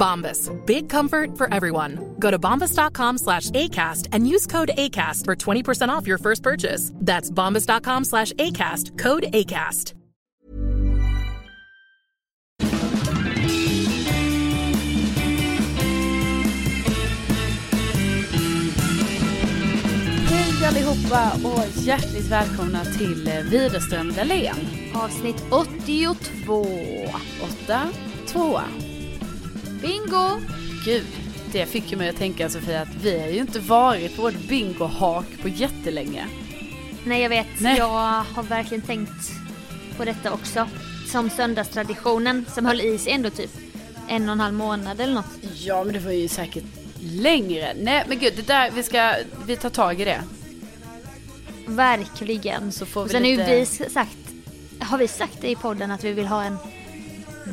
Bombas. Big comfort for everyone. Go to bombas.com slash ACAST and use code ACAST for 20% off your first purchase. That's bombas.com slash ACAST. Code ACAST. Hej allihopa och hjärtligt välkomna till eh, Widerström Dahlén. Avsnitt 82. 8, 2. Bingo! Gud, det fick ju mig att tänka Sofia att vi har ju inte varit på vårt bingohak på jättelänge. Nej jag vet, Nej. jag har verkligen tänkt på detta också. Som söndagstraditionen som höll i sig ändå typ en och en halv månad eller något. Ja men det var ju säkert längre. Nej men gud, det där, vi ska, vi tar tag i det. Verkligen. Så får Och vi sen lite... ju vi sagt, har vi sagt det i podden att vi vill ha en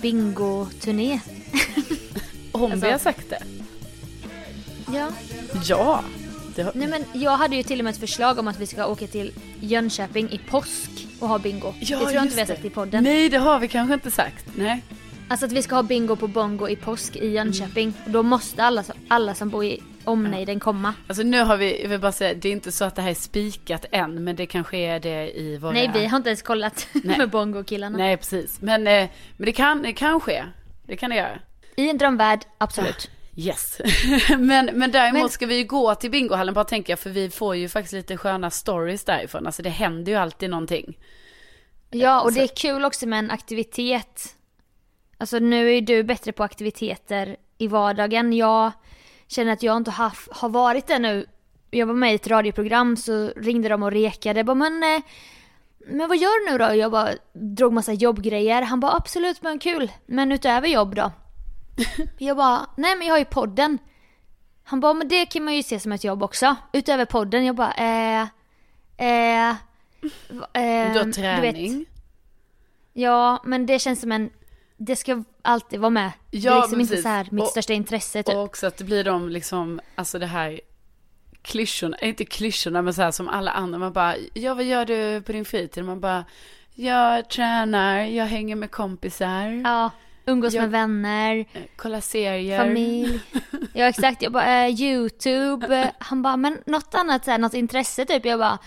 bingo-turné? Om alltså- vi har sagt det. Ja. Ja. Har... Nej men jag hade ju till och med ett förslag om att vi ska åka till Jönköping i påsk och ha bingo. det tror jag inte vi har sagt i podden. Nej det har vi kanske inte sagt. Nej. Alltså att vi ska ha bingo på bongo i påsk i Jönköping. Och då måste alla, alla som bor i omnejden komma. Alltså nu har vi, jag vill bara säga, det är inte så att det här är spikat än, men det kanske är det i våra... Nej vi har inte ens kollat med bongo-killarna. Nej precis, men, eh, men det, kan, det kan ske. Det kan det göra. I en drömvärld, absolut. Yes. men, men däremot Men- ska vi ju gå till bingohallen bara tänker jag, för vi får ju faktiskt lite sköna stories därifrån. Alltså det händer ju alltid någonting. Ja och det är kul också med en aktivitet. Alltså nu är ju du bättre på aktiviteter i vardagen. Jag känner att jag inte har, har varit det nu. Jag var med i ett radioprogram så ringde de och rekade. Jag bara, men, eh, men vad gör du nu då? Jag bara drog massa jobbgrejer. Han bara absolut men kul. Men utöver jobb då? jag bara nej men jag har ju podden. Han bara men det kan man ju se som ett jobb också. Utöver podden. Jag bara eh, eh, eh, Du har vet, träning. Ja, men det känns som en... Det ska alltid vara med. det Ja, är liksom inte precis. så här mitt Och- största intresse typ. Och också att det blir de liksom, alltså det här klyschorna, inte klyschorna men så här som alla andra. Man bara, ja vad gör du på din fritid? Man bara, jag tränar, jag hänger med kompisar, Ja, umgås Jag- med vänner, eh, kollar serier. familj. Ja exakt, jag bara eh, YouTube. Han bara, men något annat så här, något intresse typ. Jag bara,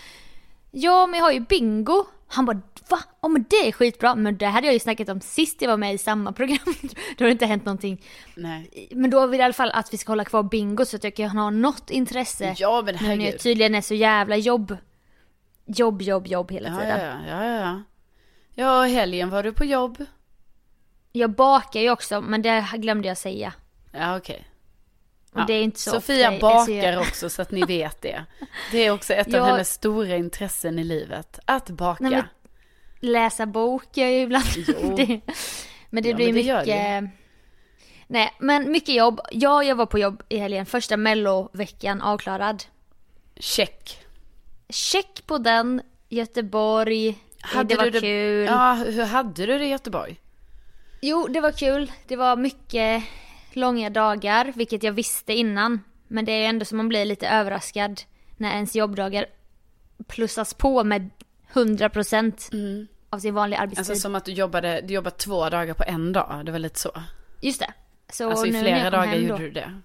ja men jag har ju bingo. Han bara, va? Ja men det är skitbra. Men det hade jag ju snackat om sist jag var med i samma program. Då har det inte hänt någonting. Nej. Men då vill jag i alla fall att vi ska hålla kvar bingo så att jag kan ha något intresse. Ja men när jag herregud. tydligen är så jävla jobb. Jobb, jobb, jobb hela Ja, tiden. ja, ja, ja, ja. Ja, helgen var du på jobb. Jag bakar ju också, men det glömde jag säga. Ja, okej. Och det är inte så Sofia ofta bakar också så att ni vet det. Det är också ett av Jag- hennes stora intressen i livet. Att baka. Nej, läsa bok gör jag ju ibland. Jo. det, men det Ja, blir men det mycket... Nej, men mycket jobb. Ja, jag var på jobb i helgen. Första melloveckan avklarad. Check. Check på den. Göteborg. det var du kul. Ja, hur hade du det i Göteborg? Jo, det var kul. Det var mycket långa dagar, vilket jag visste innan. Men det är ändå som man blir lite överraskad när ens jobbdagar plussas på med 100% av sin vanliga arbetstid. Alltså som att du jobbade, du jobbade två dagar på en dag. Det var lite så. Just det. Så Alltså i flera dagar gjorde då, du det.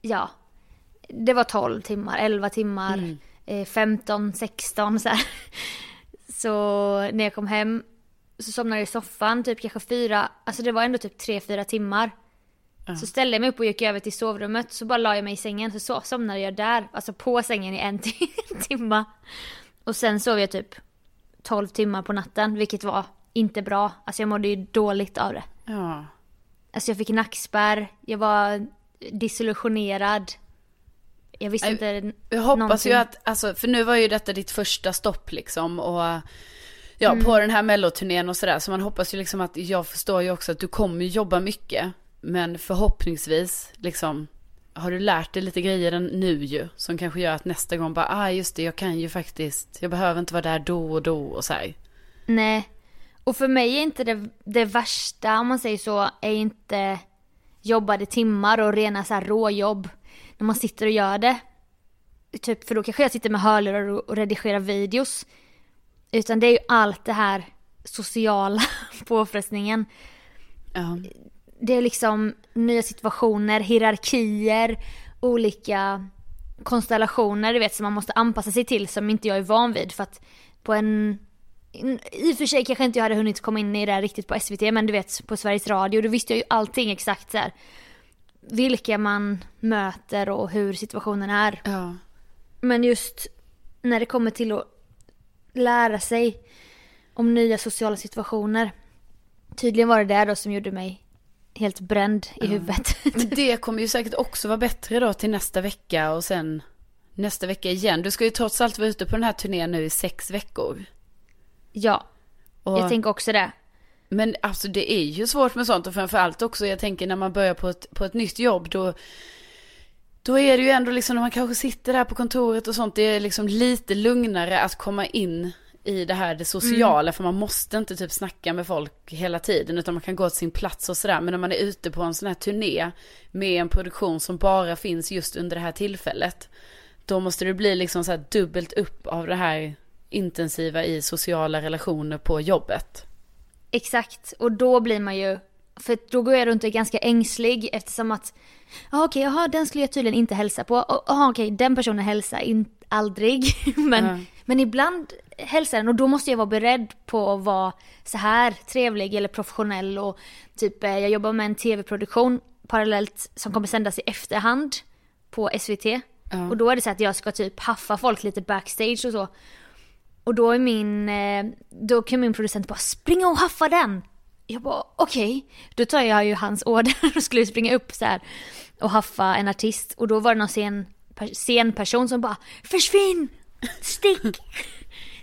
Ja. Det var 12 timmar, 11 timmar, Mm. eh, 15, 16 så här. Så när jag kom hem så somnade jag i soffan typ kanske fyra, alltså det var ändå typ 3-4 timmar. Så ställde jag mig upp och gick över till sovrummet så bara la jag mig i sängen så, så somnade jag där, alltså på sängen i en ti- timma. Och sen sov jag typ 12 timmar på natten vilket var inte bra, alltså jag mådde ju dåligt av det. Ja. Alltså jag fick nackspärr, jag var disillusionerad. Jag visste Nej, inte Jag hoppas någonting. ju att, alltså, för nu var ju detta ditt första stopp liksom och ja, Mm. på den här melloturnén och sådär. Så man hoppas ju liksom att, jag förstår ju också att du kommer jobba mycket. Men förhoppningsvis liksom har du lärt dig lite grejer nu ju. Som kanske gör att nästa gång bara, ah just det, jag kan ju faktiskt, jag behöver inte vara där då och då och så här. Nej. Och för mig är inte det, det värsta, om man säger så, är inte jobbade timmar och rena så här råjobb. När man sitter och gör det. Typ, för då kanske jag sitter med hörlurar och och redigerar videos. Utan det är ju allt det här sociala påfrestningen. Ja. Det är liksom nya situationer, hierarkier, olika konstellationer du vet som man måste anpassa sig till som inte jag är van vid för att på en i och för sig kanske inte jag hade hunnit komma in i det här riktigt på SVT men du vet på Sveriges Radio då visste jag ju allting exakt så här. Vilka man möter och hur situationen är. ja. Men just när det kommer till att lära sig om nya sociala situationer. Tydligen var det det då som gjorde mig helt bränd i huvudet. Men det kommer ju säkert också vara bättre då till nästa vecka och sen nästa vecka igen. Du ska ju trots allt vara ute på den här turnén nu i sex veckor. ja, Och, jag tänker också det. Men alltså det är ju svårt med sånt och framförallt också jag tänker när man börjar på ett, på ett nytt jobb då då är det ju ändå liksom när man kanske sitter där på kontoret och sånt, det är liksom lite lugnare att komma in i det här det sociala för man måste inte typ snacka med folk hela tiden utan man kan gå till sin plats och sådär. Men när man är ute på en sån här turné med en produktion som bara finns just under det här tillfället. Då måste det bli liksom så här dubbelt upp av det här intensiva i sociala relationer på jobbet. Exakt, och då blir man ju, för då går jag runt och är ganska ängslig eftersom att, ja okej, jaha den skulle jag tydligen inte hälsa på, jaha okej, den personen hälsar in, aldrig, men, Ja. men ibland hälsar den och då måste jag vara beredd på att vara så här trevlig eller professionell och typ eh, jag jobbar med en tv-produktion parallellt som kommer sändas i efterhand på SVT. Och då är det så att jag ska typ haffa folk lite backstage och så. Och då är min, eh, då kan min producent bara springa och haffa den. Jag bara okej. Då tar jag ju hans order och skulle springa upp så här och haffa en artist. Och då var det någon scen, per- scenperson som bara försvinn! Stick!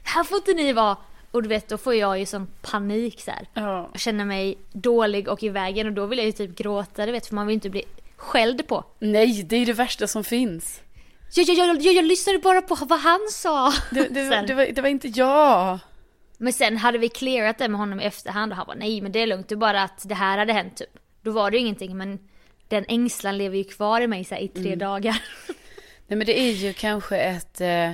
här får inte ni vara. Och du vet då får jag ju sån panik så här. Ja. Jag känner mig dålig och i vägen och då vill jag ju typ gråta du vet för man vill inte bli skälld på. Nej, det är det värsta som finns. Jag, jag, jag, jag, jag lyssnade bara på vad han sa. Det, det, Sen. det, var, det var inte jag. Men sen hade vi clearat det med honom i efterhand och han var nej men det är lugnt, det är bara att det här hade hänt typ. Då var det ju ingenting men den ängslan lever ju kvar i mig så här, i tre dagar. Nej men det är ju kanske ett, eh,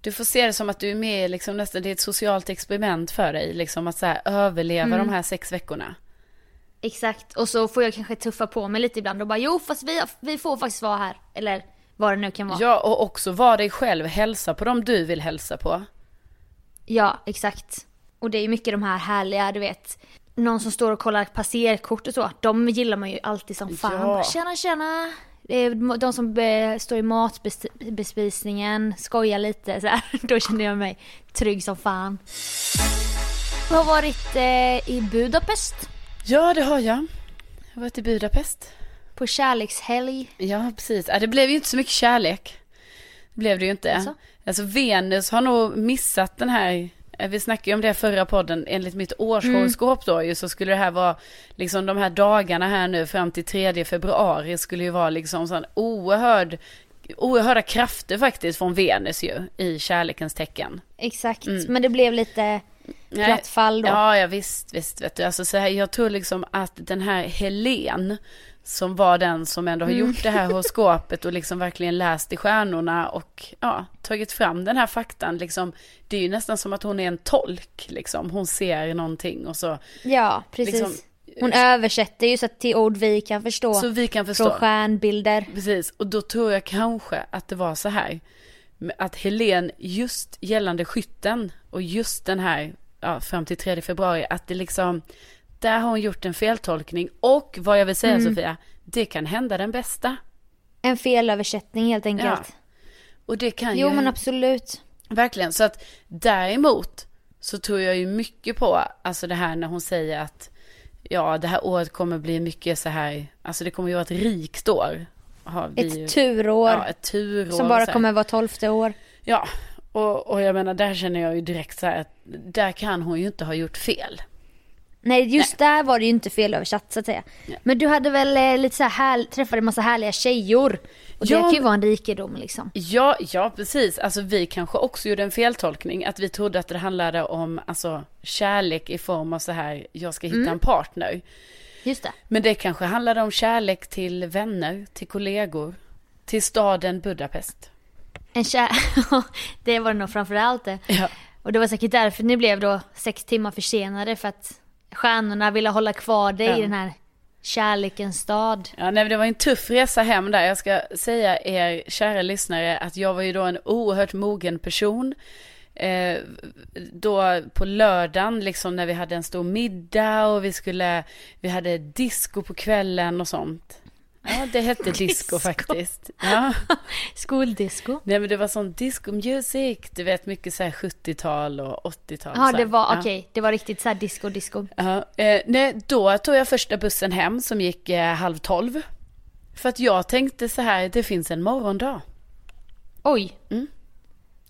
du får se det som att du är med liksom nästan, det är ett socialt experiment för dig, liksom att så här, överleva de här sex veckorna. Exakt, och så får jag kanske tuffa på mig lite ibland och bara jo fast vi, vi får faktiskt vara här. Eller vad det nu kan vara. Ja, och också vara dig själv, hälsa på dem du vill hälsa på. Ja, exakt. Och det är ju mycket de här härliga, du vet. Någon som står och kollar passerkort och så. De gillar man ju alltid som fan. Ja. Bara, Tjena, tjena. De som står i matbespisningen, skojar lite så här. Då känner jag mig trygg som fan. Jag har varit eh, i Budapest. Ja, det har jag. Jag har varit i Budapest. På kärlekshelg. Ja, precis. Ja, det blev ju inte så mycket kärlek. Det blev det ju inte. Alltså? Alltså Venus har nog missat den här, eh, vi snackade ju om det förra podden, enligt mitt årshoroskop då ju så skulle det här vara, liksom de här dagarna här nu fram till 3 februari skulle ju vara liksom sån oerhörd, oerhörda krafter faktiskt från Venus ju i kärlekens tecken. Exakt. Mm. Men det blev lite platt fall då. Ja, ja visst, visst. Vet du. Alltså, så här, jag tror liksom att den här Helen, som var den som ändå har Mm. gjort det här horoskopet och liksom verkligen läst i stjärnorna och ja, tagit fram den här faktan. Liksom, det är ju nästan som att hon är en tolk. Liksom. Hon ser någonting och så, Ja, precis. Liksom, Hon översätter ju så att till ord vi kan förstå. så vi kan Från förstå. stjärnbilder. Precis, och då tror jag kanske att det var så här. Att Helen just gällande skytten och just den här, ja, fram till 3 februari, att det liksom, där har hon gjort en feltolkning. Och vad jag vill säga Mm. Sofia, det kan hända den bästa. En felöversättning helt enkelt. Och det kan Jo ju, men absolut. verkligen. Så att däremot så tror jag ju mycket på, alltså det här när hon säger att, ja det här året kommer bli mycket så här, alltså det kommer ju vara ett rikt år. Vi ju- Ett turår. Ja, ett turår. som bara kommer vara tolfte år. Ja, och, och jag menar där känner jag ju direkt så här att där kan hon ju inte ha gjort fel. Nej just där var det ju inte felöversatt så att säga. Men du hade väl eh, lite så här, här träffade en massa härliga tjejor. Och Ja, det kan ju vara en rikedom liksom. Ja, ja precis. Alltså vi kanske också gjorde en feltolkning. Att vi trodde att det handlade om alltså, kärlek i form av så här, jag ska hitta en partner. Just det. Men det kanske handlade om kärlek till vänner, till kollegor, till staden Budapest. En kär... det var det nog framförallt det. Ja. Och det var säkert därför ni blev då sex timmar försenade för att stjärnorna ville hålla kvar dig Ja. i den här kärlekens stad. Ja, nej, det var en tuff resa hem där. Jag ska säga er kära lyssnare att jag var ju då en oerhört mogen person. Eh, då på lördagen, liksom när vi hade en stor middag och vi skulle, vi hade disco på kvällen och sånt. Ja, det hette disco, Disco. faktiskt. Ja. Skoldisco. Nej, men det var sån disco music, du vet mycket så här 70-tal och 80-tal. Ja det var, Ja. okej, det var riktigt så här disco disco. Ja, eh, nej, då tog jag första bussen hem som gick eh, halv tolv. För att jag tänkte så här, det finns en morgondag. Oj.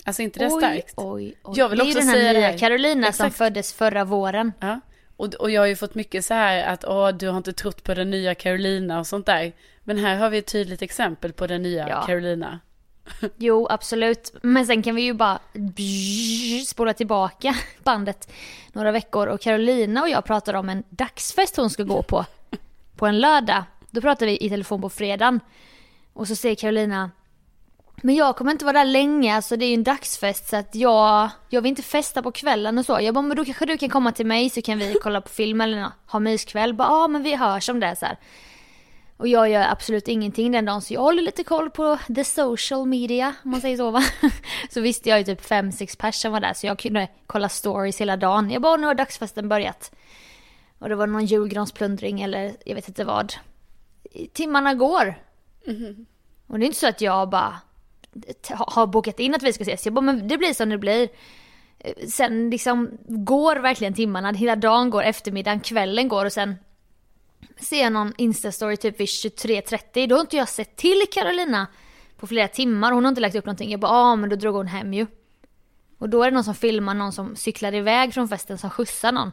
Alltså inte det oj, starkt? oj, oj. Jag vill det är ju också den här säga nya. Carolina som Exakt. föddes förra våren. Ja. Och, och jag har ju fått mycket så här att åh, du har inte trott på den nya Carolina och sånt där. Men här har vi ett tydligt exempel på den nya Ja. Carolina. Jo, absolut. Men sen kan vi ju bara spola tillbaka bandet några veckor. Och Carolina och jag pratade om en dagsfest hon ska gå på. På en lördag. Då pratade vi i telefon på fredagen. Och så säger Carolina men jag kommer inte vara där länge, alltså det är ju en dagsfest så att jag, jag vill inte festa på kvällen och så. Jag bara, men då kanske du kan komma till mig så kan vi kolla på film eller nå- ha myskväll. Bara, ja men vi hörs om det så här. Och jag gör absolut ingenting den dagen så jag håller lite koll på the social media om man säger så va. Så visste jag ju typ fem sex personer var där så jag kunde kolla stories hela dagen. Jag bara nu har dagsfesten börjat. Och det var någon julgransplundring eller jag vet inte vad. Timmarna går. Och det är inte så att jag bara har bokat in att vi ska ses. Jag bara men det blir som det blir. Eh, Sen liksom går verkligen timmarna, hela dagen går, eftermiddagen, kvällen går och sen ser jag någon instastory typ vid 23.30. Då har inte jag sett till Carolina på flera timmar. Hon har inte lagt upp någonting. Jag bara, ja ah, men då drog hon hem ju. Och då är det någon som filmar någon som cyklar iväg från festen som skjutsar någon.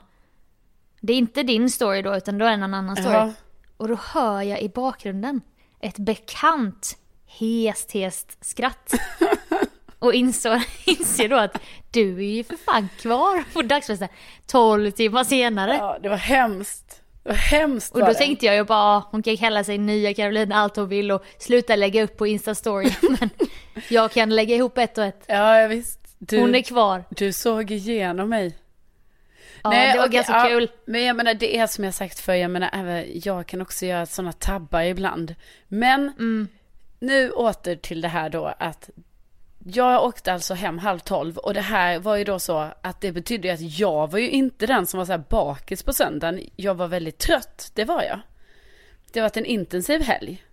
Det är inte din story då utan då är det någon annan story. Ja. Och då hör jag i bakgrunden ett bekant hest, hest skratt. Och inser, inser då att du är ju för fan kvar på dagsfesten 12 timmar senare. Ja, det var hemskt. Det var hemskt Och då tänkte jag ju bara, hon kan kalla sig nya Carolina allt hon vill och sluta lägga upp på Insta-story. Men jag kan lägga ihop ett och ett. Ja, visst. Du, Hon är kvar. du såg igenom mig. Ja, det var okej, ganska ja, kul. Men jag menar, det är som jag sagt för jag menar, jag kan också göra sådana tabbar ibland. Men Mm. Nu åter till det här då att jag åkte alltså hem halv tolv och det här var ju då så att det betydde ju att jag var ju inte den som var så här bakis på söndagen. Jag var väldigt trött, det var jag. Det har varit en intensiv helg.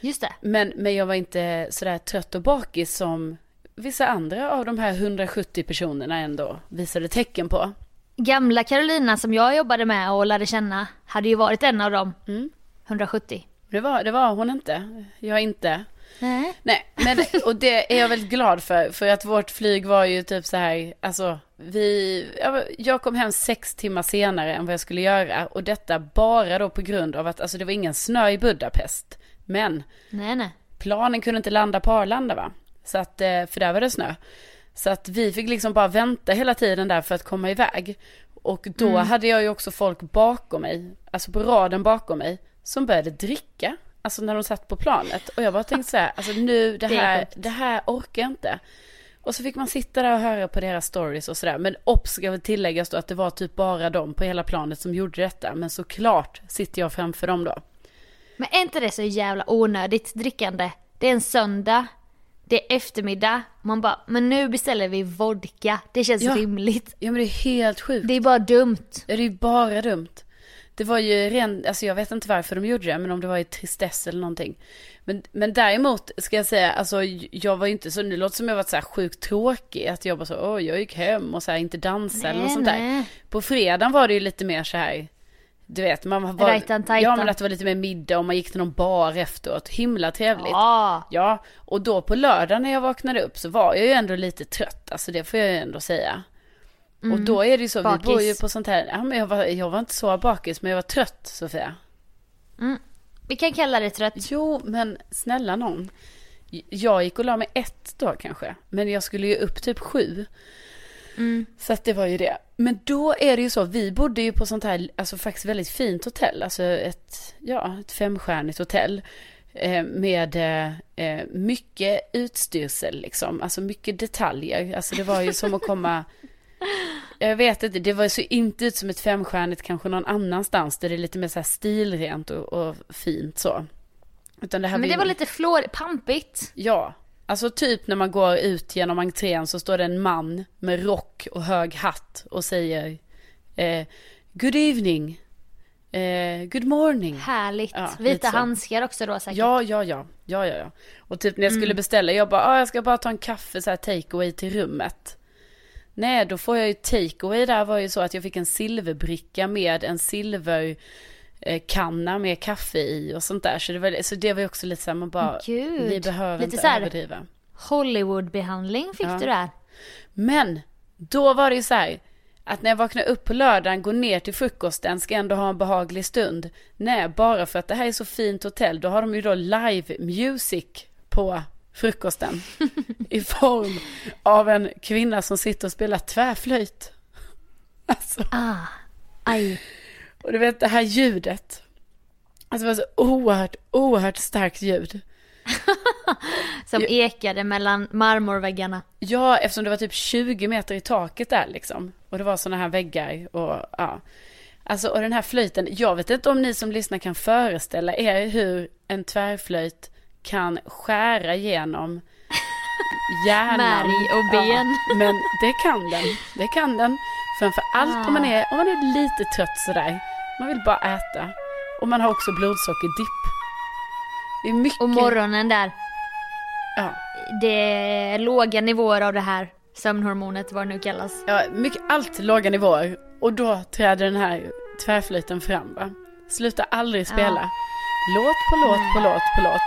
Just det. Men, men jag var inte sådär trött och bakis som vissa andra av de här 170 personerna ändå visade tecken på. Gamla Carolina som jag jobbade med och lärde känna hade ju varit en av dem. Mm. 170. Det var, det var hon inte. Jag inte. Nej. Nej, men, och det är jag väldigt glad för. För att vårt flyg var ju typ så här, alltså vi, jag- kom hem sex timmar senare än vad jag skulle göra. Och detta bara då på grund av att, alltså det var ingen snö i Budapest. Men Nej, nej. planen kunde inte landa på Arlanda va? Så att, eh, för där var det snö. Så att vi fick liksom bara vänta hela tiden där för att komma iväg. Och då hade jag ju också folk bakom mig, alltså på raden bakom mig, som började dricka. Alltså när de satt på planet. Och jag bara tänkte så här, alltså nu, det Det är här, det här orkar jag inte. Och så fick man sitta där och höra på deras stories och sådär. Men obs ska väl tilläggas då att det var typ bara de på hela planet som gjorde detta. Men såklart sitter jag framför dem då. Men är inte det så jävla onödigt drickande? Det är en söndag, det är eftermiddag, man bara, men nu beställer vi vodka. Det känns Ja. rimligt. Ja men det är helt sjukt. Det är bara dumt. Ja, det är bara dumt. Det var ju ren, alltså jag vet inte varför de gjorde det, men om det var i tristess eller någonting. Men, men däremot ska jag säga, alltså jag var ju inte så, nu låter som jag var så här sjukt tråkig, att jag bara så, åh jag gick hem och så här inte dansa eller något sånt där. På fredagen var det ju lite mer så här, du vet, man var, tajtan. ja men att det var lite mer middag och man gick till någon bar efteråt, himla trevligt. Ja. Ja, och då på lördag när jag vaknade upp så var jag ju ändå lite trött, alltså det får jag ju ändå säga. Och då är det ju så, Bakis. vi bor ju på sånt här, ja men jag var, jag var inte så bakis men jag var trött Sofia. Vi kan kalla det trött. Jo, men snälla någon. Jag gick och la mig ett då kanske, men jag skulle ju upp typ sju. Så att det var ju det. Men då är det ju så, vi bodde ju på sånt här, alltså faktiskt väldigt fint hotell, alltså ett, ja, ett femstjärnigt hotell. Eh, med eh, eh, mycket utstyrsel liksom, alltså mycket detaljer. Alltså det var ju som att komma, jag vet inte, det var så inte ut som ett femstjärnigt kanske någon annanstans där det är lite mer så här stilrent och, och fint så. Utan det här Men ju- det var lite flår, pampigt. Ja, alltså typ när man går ut genom entrén så står det en man med rock och hög hatt och säger eh, Good evening, eh, good morning. Härligt. Ja, Vita handskar också då säkert. Ja, ja, ja, ja, ja, ja. Och typ när jag Mm. skulle beställa, jag bara, ah, jag ska bara ta en kaffe så här takeaway till rummet. Nej, då får jag ju takeaway där var ju så att jag fick en silverbricka med en silver eh, kanna med kaffe i och sånt där. Så det var, så det var ju också lite så här, man bara, Gud. ni behöver Lite inte så här- överdriva. Hollywood-behandling fick Ja. du där. Men då var det ju så här att när jag vaknar upp på lördagen, går ner till frukosten, ska ändå ha en behaglig stund. Nej, bara för att det här är så fint hotell, då har de ju då live music på frukosten. I form av en kvinna som sitter och spelar tvärflöjt. Alltså, Ah, aj. och du vet det här ljudet. Alltså det var så oerhört, oerhört starkt ljud. Som ekade mellan marmorväggarna. Ja, eftersom det var typ 20 meter i taket där liksom. Och det var sådana här väggar och ja. Alltså och den här flöjten, jag vet inte om ni som lyssnar kan föreställa er hur en tvärflöjt kan skära igenom hjärnan. Märg och ben. Ja, men det kan den, det kan den. Framför allt om man är, om man är lite trött sådär. Man vill bara äta. Och man har också blodsockerdipp. Det är mycket. Och morgonen där. Ja. Det är låga nivåer av det här sömnhormonet, vad det nu kallas. Ja, mycket, allt låga nivåer. Och då träder den här tvärflöjten fram va. Slutar aldrig spela. Låt på låt på låt på låt.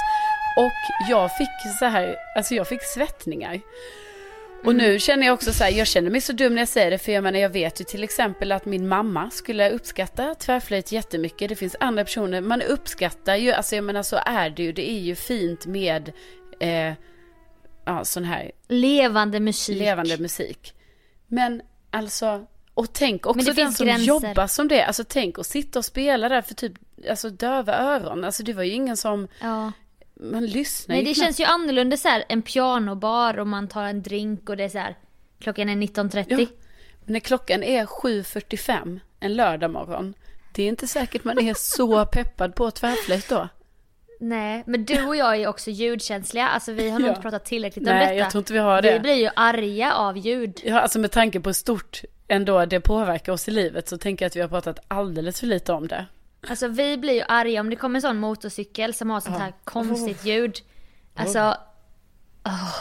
Och jag fick så här, alltså jag fick svettningar. Och nu känner jag också så här, jag känner mig så dum när jag säger det, för jag menar jag vet ju till exempel att min mamma skulle uppskatta tvärflöjt jättemycket. Det finns andra personer, man uppskattar ju, alltså jag menar så är det ju, det är ju fint med eh, ja, sån här Levande musik. levande musik. Men alltså, och tänk också den som gränser. jobbar som det. Alltså tänk att sitta och spela där för typ, alltså döva öron. Alltså det var ju ingen som, Ja. Man lyssnar Nej ju det knappt. känns ju annorlunda så här, en pianobar och man tar en drink och det är så här. Klockan är 19.30. Ja. Men när klockan är 7.45 en lördag morgon, det är inte säkert man är så peppad på tvärflöjt då. Nej, men du och jag är också ljudkänsliga. Alltså vi har nog Ja. inte pratat tillräckligt om Nej, detta. jag tror inte vi har det. Vi blir ju arga av ljud. Ja, alltså med tanke på hur stort ändå det påverkar oss i livet så tänker jag att vi har pratat alldeles för lite om det. Alltså vi blir ju arga om det kommer en sån motorcykel som har sånt här konstigt ljud. Alltså... åh.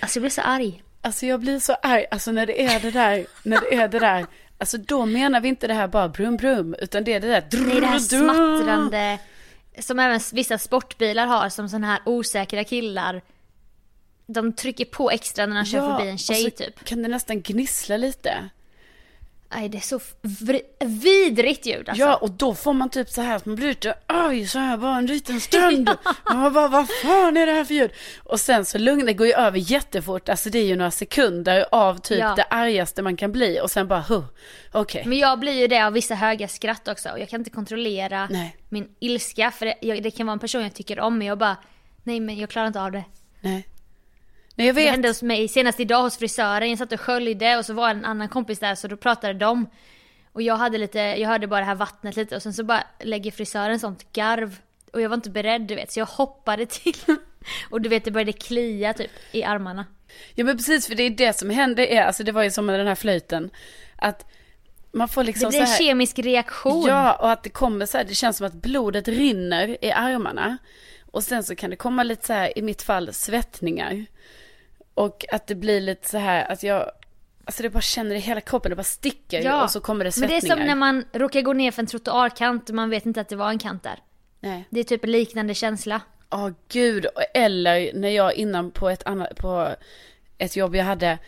Alltså jag blir så arg. Alltså jag blir så arg, alltså när det är det där, när det är det där, alltså då menar vi inte det här bara brum brum, utan det är det där Nej det här smattrande som även vissa sportbilar har som sådana här osäkra killar. De trycker på extra när de kör förbi en tjej typ. kan det nästan gnissla lite. Nej det är så vidrigt ljud alltså. Ja, och då får man typ så här att man blir lite oj, så här bara en liten stund. Man bara, vad fan är det här för ljud? Och sen så lugnar det går ju över jättefort. Alltså det är ju några sekunder av typ Ja. det argaste man kan bli. Och sen bara, huh, okej. Men jag blir ju det av vissa höga skratt också och jag kan inte kontrollera Nej. min ilska för det, jag, det kan vara en person jag tycker om men jag bara Nej men jag klarar inte av det. Nej. Nej, jag Det vet. hände hos mig senast idag hos frisören, jag satt och sköljde och så var en annan kompis där så då pratade de. Och jag hade lite, jag hörde bara det här vattnet lite och sen så bara lägger frisören sånt garv. Och jag var inte beredd du vet så jag hoppade till. Och du vet det började klia typ i armarna. Ja men precis, för det är det som hände, är, alltså det var ju som med den här flöjten. Att man får Det liksom blir en så här, kemisk reaktion. Ja, och att det kommer så här, det känns som att blodet rinner i armarna. Och sen så kan det komma lite så här, i mitt fall, svettningar. Och att det blir lite så här, att jag, alltså det bara känner i hela kroppen, det bara sticker och så kommer det Men det svettningar. är som när man råkar gå ner för en trottoarkant och man vet inte att det var en kant där. Nej. Det är typ en liknande känsla. Ja, gud. Eller när jag innan på ett annat, på ett jobb jag hade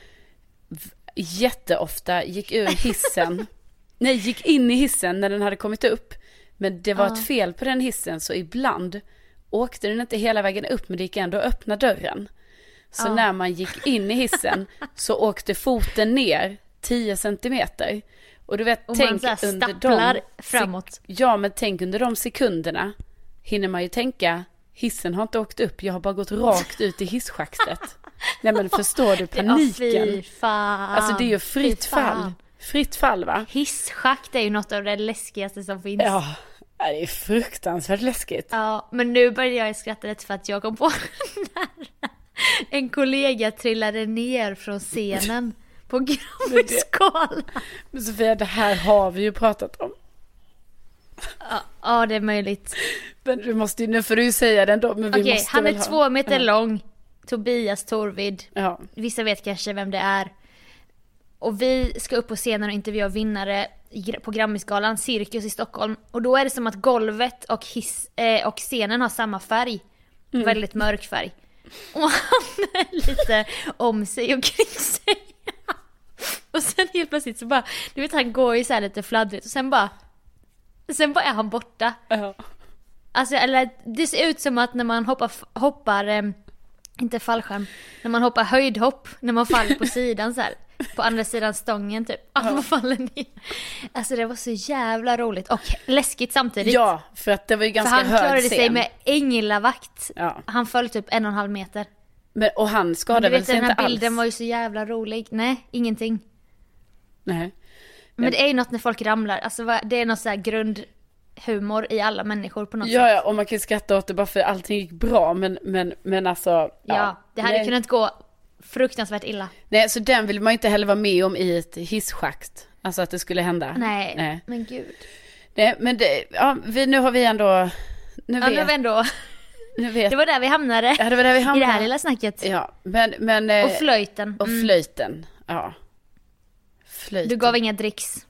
jätteofta gick ur hissen. Nej, gick in i hissen när den hade kommit upp. Men det var ett fel på den hissen så ibland åkte den inte hela vägen upp men det gick ändå att öppna dörren. Så när man gick in i hissen så åkte foten ner 10 centimeter. Och du vet, Och man tänk här under de framåt. Ja, men tänk under de sekunderna hinner man ju tänka, hissen har inte åkt upp, jag har bara gått rakt ut i hisschaktet. Nej men förstår du Ja, paniken? fy fan. alltså det är ju fritt fall. Fritt fall va? Hisschakt är ju något av det läskigaste som finns. Ja, det är fruktansvärt läskigt. Ja, men nu började jag skratta lite för att jag kom på när en kollega trillade ner från scenen på Grammisgalan. Men Sofia, det här har vi ju pratat om. Ja, ja, det är möjligt. Men du måste ju, nu får du ju säga den då, men vi Okej, måste han är två meter lång. Tobias Torvid. Ja, Vissa vet kanske vem det är. Och vi ska upp på scenen och intervjua vinnare på Grammisgalan, Cirkus i Stockholm. Och då är det som att golvet och, hiss, eh, och scenen har samma färg. Mm. Väldigt mörk färg. Och han är lite om sig och kring sig. Och sen helt plötsligt så bara, du vet han går ju så här lite fladdrigt och sen bara, sen bara är han borta. ja. Alltså eller det ser ut som att när man hoppar, hoppar inte fallskärm, när man hoppar höjdhopp, när man faller på sidan så här. På andra sidan stången typ. Man faller ner. Alltså det var så jävla roligt och läskigt samtidigt. ja, för att det var ju För ganska han hög klarade scen. sig med änglavakt. Ja. Han föll typ en och en halv meter. Men, och han skadade väl sig den inte här bilden alls? var ju så jävla rolig. Nej, ingenting. Nej. Men det är ju något när folk ramlar. Alltså det är något så här grundhumor i alla människor på något sätt. Ja, ja, och man kan skratta åt det bara för allting gick bra, men, men, men alltså. Ja, Ja, det hade nej. kunnat gå fruktansvärt illa. Nej, så den vill man ju inte heller vara med om i ett hisschakt. Alltså att det skulle hända. Nej, Nej, men gud. nej men det, ja, vi, nu har vi ändå, nu Ja, vet, men ändå. nu vet. Det var där vi hamnade. ja, det var där vi I hamnade. det här lilla snacket. Ja, men, men. eh, Och flöjten. Och Mm. flöjten, ja. Flöjten. Du gav inga dricks.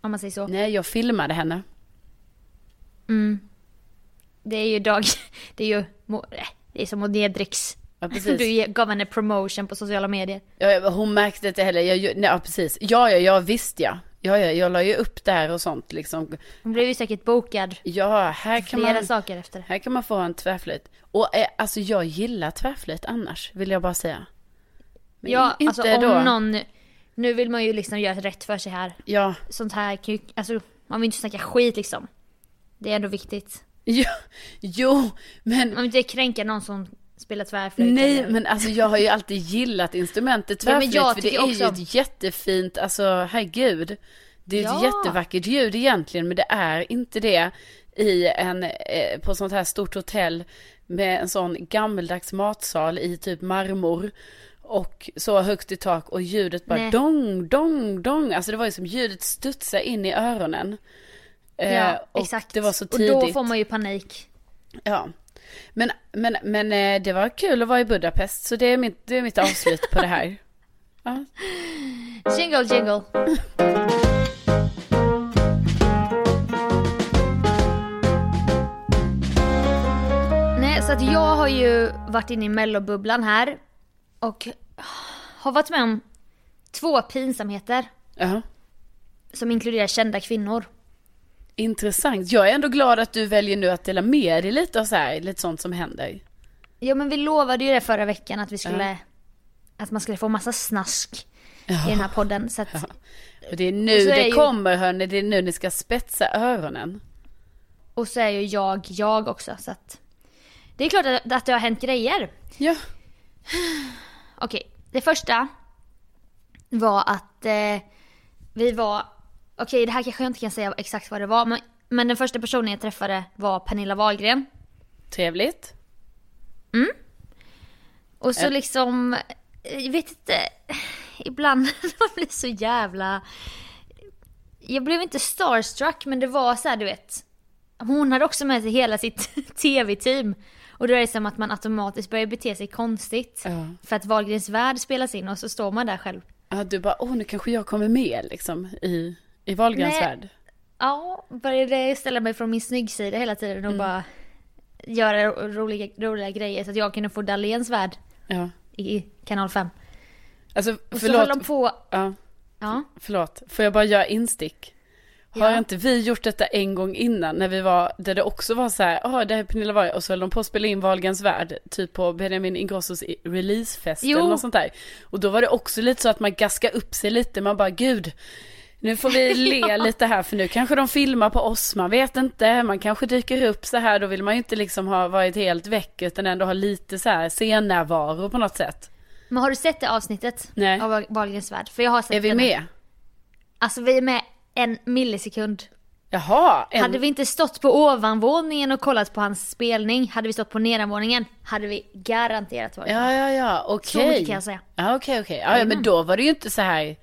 Om man säger så. Nej, jag filmade henne. Mm. Det är ju dag... Det är ju... äh, Det är som att ge dricks. Ja, precis. Du gav henne promotion på sociala medier. Ja, hon märkte inte heller. Jag, nej, ja, precis. Ja, ja, ja, visst ja. Ja, ja, jag la ju upp där och sånt liksom. Hon blev ju säkert bokad. Ja, här kan Flera man, saker efter. här kan man få en tvärflöjt. Och eh, alltså jag gillar tvärflöjt annars, vill jag bara säga. Men Ja, inte alltså om då. någon... Nu vill man ju liksom göra rätt för sig här. Ja, Sånt här kan ju... Alltså, man vill inte snacka skit liksom. Det är ändå viktigt. ja, jo, men vill inte kränka någon som spelar tvärflöjt. Nej, eller- men alltså jag har ju alltid gillat instrumentet Ja, men tvärflöjt jag för det är ju också- ett jättefint, alltså herregud. Det är ett Ja. jättevackert ljud egentligen, men det är inte det i en, eh, på sånt här stort hotell med en sån gammeldags matsal i typ marmor. Och så högt i tak och ljudet bara Nej. dong, dong, dong. Alltså det var ju som ljudet studsar in i öronen. Eh, Ja, och exakt. det var så tidigt. Och då får man ju panik. Ja. Men, men, men eh, det var kul att vara i Budapest, så det är mitt, det är mitt avslut på det här. Ja. Jingle jingle. För jag har ju varit inne i mellobubblan här och har varit med om två pinsamheter Ja. som inkluderar kända kvinnor. Intressant. Jag är ändå glad att du väljer nu att dela med dig lite av så här, lite sånt som händer. Ja men vi lovade ju det förra veckan att vi skulle, att man skulle få massa snask i den här podden. Så att, Och det är nu är det ju- kommer hörni, det är nu ni ska spetsa öronen. Och så är ju jag jag också så att det är klart att, att det har hänt grejer. Ja. Okej, det första var att eh, vi var, okej det här kanske jag inte kan säga exakt vad det var, men, men den första personen jag träffade var Pernilla Wahlgren. Trevligt. Och så Eh. liksom, jag vet inte, ibland man blir så jävla... Jag blev inte starstruck men det var så här, du vet. Hon hade också med sig hela sitt tv-team. Och då är det som att man automatiskt börjar bete sig konstigt. Ja. För att Wahlgrens värld spelas in och så står man där själv. Ja, du bara, åh nu kanske jag kommer med liksom i, i Wahlgrens värld. Ja, började ställa mig från min snyggsida hela tiden och Mm. bara göra ro- roliga, roliga grejer så att jag kunde få Dahléns värld Ja. i kanal 5. Alltså Och så höll förlåt, de på, ja, ja. förlåt, får jag bara göra instick? Har Ja. inte vi gjort detta en gång innan när vi var, där det också var så här, ja det här är Pernilla Wahlgren, och så höll de på att spela in Wahlgrens värld, typ på Benjamin Ingrossos releasefest Jo. eller något sånt där. Och då var det också lite så att man gaskade upp sig lite, man bara gud, nu får vi le lite här för nu kanske de filmar på oss, man vet inte, man kanske dyker upp så här, då vill man ju inte liksom ha varit helt väck utan ändå ha lite så här scennärvaro på något sätt. Men har du sett det avsnittet? Nej. Av Wahlgrens värld? För jag har sett Är vi det nu. med? Alltså vi är med en millisekund. Jaha, en... Hade vi inte stått på ovanvåningen och kollat på hans spelning, hade vi stått på nedanvåningen, hade vi garanterat varit med. Ja, ja, ja, okej. Så mycket kan jag säga. Ja, okej, okej. Ja, ja, men då var det ju inte så här,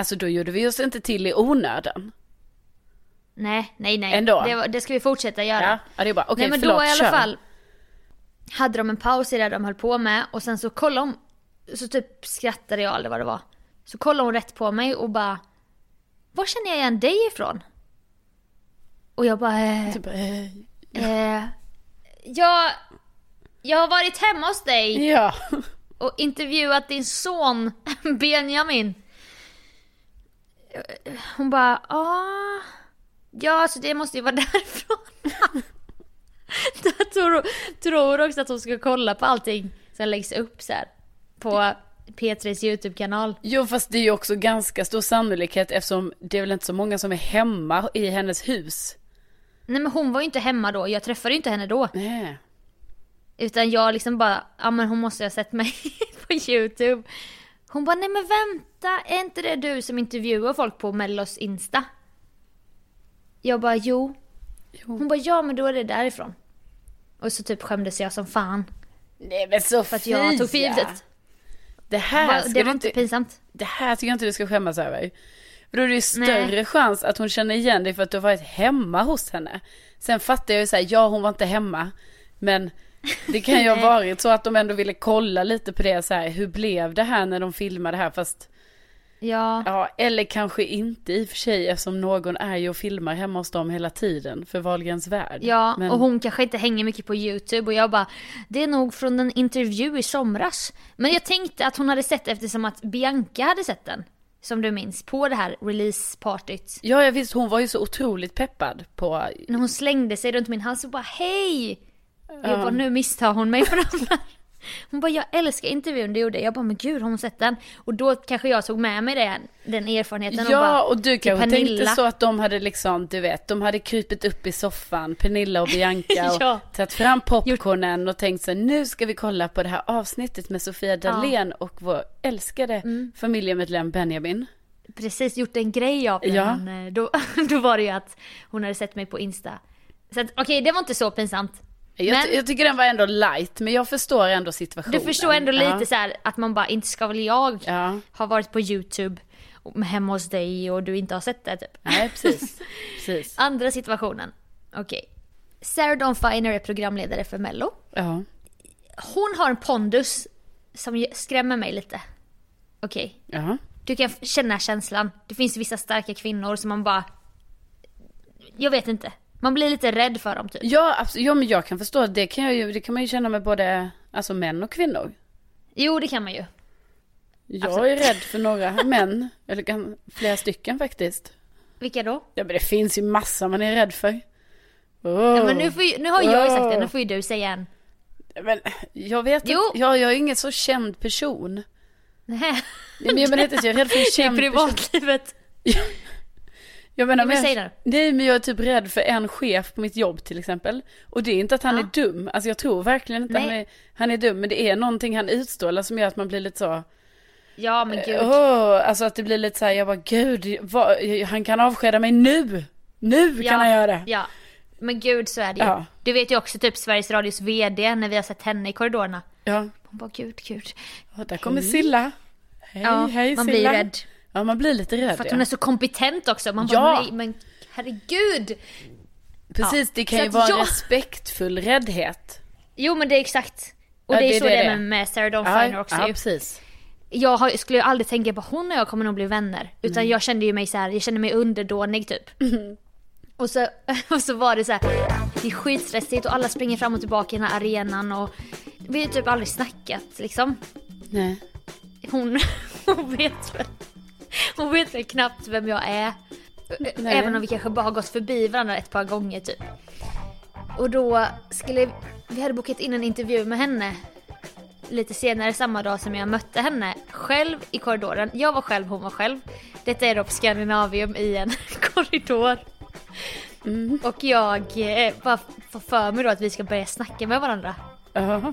alltså då gjorde vi oss inte till i onödan. Nej, nej, nej. Ändå. Det, det ska vi fortsätta göra. Ja, ja det är bara, okej, nej men förlåt, då i alla kör. fall hade de en paus i det de höll på med och sen så kollade hon, så typ skrattade jag eller vad det var. Så kollade hon rätt på mig och bara Var känner jag igen dig ifrån? Och jag bara eh, Typ, eh, eh, jag, jag har varit hemma hos dig ja. och intervjuat din son Benjamin. Hon bara, ah, ja så det måste ju vara därifrån. Jag tror, tror också att hon ska kolla på allting som läggs upp så här på P3s YouTube-kanal. Jo, fast det är ju också ganska stor sannolikhet eftersom det är väl inte så många som är hemma i hennes hus. Nej men hon var ju inte hemma då, jag träffade ju inte henne då. Nej. Utan jag liksom bara, ja men hon måste ju ha sett mig på YouTube. Hon bara, nej men vänta, är inte det du som intervjuar folk på Mellos Insta? Jag bara, jo. Hon bara, ja men då är det därifrån. Och så typ skämdes jag som fan. Nej men Sofia. För att jag tog för givet. Det här Va- Det var inte pinsamt. Det här tycker jag inte du ska skämmas över. För då är det ju större Nej. chans att hon känner igen dig för att du har varit hemma hos henne. Sen fattar jag ju såhär, ja hon var inte hemma. Men det kan ju ha Nej. varit så att de ändå ville kolla lite på det så här, hur blev det här när de filmade det här fast Ja. Ja, eller kanske inte i och för sig eftersom någon är ju och filmar hemma hos dem hela tiden för Wahlgrens värld. Ja, Men- och hon kanske inte hänger mycket på YouTube och jag bara Det är nog från en intervju i somras. Men jag tänkte att hon hade sett eftersom att Bianca hade sett den. Som du minns, på det här releasepartyt. Ja, jag visst, hon var ju så otroligt peppad på... När hon slängde sig runt min hals och bara hej! Jag bara nu misstar hon mig för de här. Hon bara jag älskar intervjun du gjorde. Jag bara men gud har hon sett den? Och då kanske jag tog med mig det, den erfarenheten och Ja, bara och du kanske tänkte så att de hade liksom, du vet, de hade krypit upp i soffan, Pernilla och Bianca och Ja. tagit fram popcornen och tänkt så nu ska vi kolla på det här avsnittet med Sofia Dalén och vår älskade Mm. familjemedlem Benjamin. precis gjort en grej av det. Ja. Eh, då, då var det ju att hon hade sett mig på Insta. Så att okej, det var inte så pinsamt. Jag, Men- jag tycker den var ändå light, men jag förstår ändå situationen. Du förstår ändå lite ja. så här att man bara, inte ska väl jag Ja. ha varit på YouTube hemma hos dig och du inte har sett det typ. Nej, precis. precis. Andra situationen. Okej. Sarah Dawn Finer är programledare för Mello. Ja. Hon har en pondus som skrämmer mig lite. Okej. Ja. Du kan känna känslan. Det finns vissa starka kvinnor som man bara... Jag vet inte. Man blir lite rädd för dem typ. Ja, absolut. Ja, men jag kan förstå. Det kan, jag ju, det kan man ju känna med både alltså, män och kvinnor. Jo, det kan man ju. Jag Absolut. är rädd för några män. Eller flera stycken faktiskt. Vilka då? Ja, men det finns ju massa man är rädd för. Oh. Ja, men nu, ju, nu har jag ju sagt det, Oh. nu får ju du säga en. Men jag vet Jo. inte. Ja, jag är ingen så känd person. Nej, men jag menar inte att jag är rädd för en i känd person. Jag menar men säg det. Nej men jag är typ rädd för en chef på mitt jobb till exempel. Och det är inte att han Ja. är dum. Alltså jag tror verkligen inte Nej. han är, han är dum. Men det är någonting han utstrålar som gör att man blir lite så. Ja men gud. Åh, alltså att det blir lite så här, jag bara gud, vad, han kan avskeda mig nu. Nu ja, kan han göra det. Ja. Men gud så är det ju. Ja. Du vet ju också typ Sveriges Radios VD när vi har sett henne i korridorerna. Ja, Hon bara gud, gud. och där kommer Silla. Hej, Ja, hej man Silla. blir rädd. Ja, man blir lite rädd. För att ja. hon är så kompetent också. Man bara Ja. nej men herregud. Precis, Ja. det kan Så ju vara jag- respektfull räddhet. Jo men det är exakt. Och Ja, det är det så det det är med, Sarah Dawn Ja, Finer också ja ju. precis. Jag har, skulle ju aldrig tänka på hon och jag kommer nog bli vänner. Utan Mm. jag kände ju mig så här, jag kände mig underdånig typ. Och, så, och så var det så här, det är skitstressigt och alla springer fram och tillbaka i den här arenan och vi har typ aldrig snackat liksom. Nej. Hon, hon vet väl, hon vet väl knappt vem jag är. Nej. Även om vi kanske bara har gått förbi varandra ett par gånger typ. Och då skulle, vi hade bokat in en intervju med henne lite senare samma dag som jag mötte henne själv i korridoren. Jag var själv, hon var själv. Detta är då på Scandinavium i en korridor. Och jag eh, bara får för mig då att vi ska börja snacka med varandra. Ja.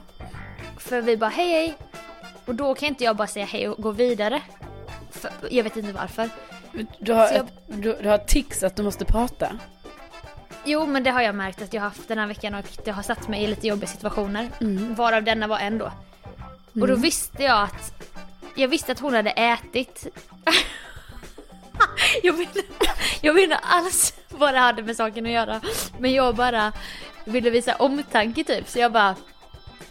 För vi bara hej hej. Och då kan inte jag bara säga hej och gå vidare. För, jag vet inte varför. Du har, jag- du, du har tics att du måste prata. Jo men det har jag märkt att jag har haft den här veckan och det har satt mig i lite jobbiga situationer. Varav denna var en då. Och då visste jag att jag visste att hon hade ätit. jag, vet, jag vet inte alls vad det hade med saken att göra. Men jag bara ville visa omtanke typ så jag bara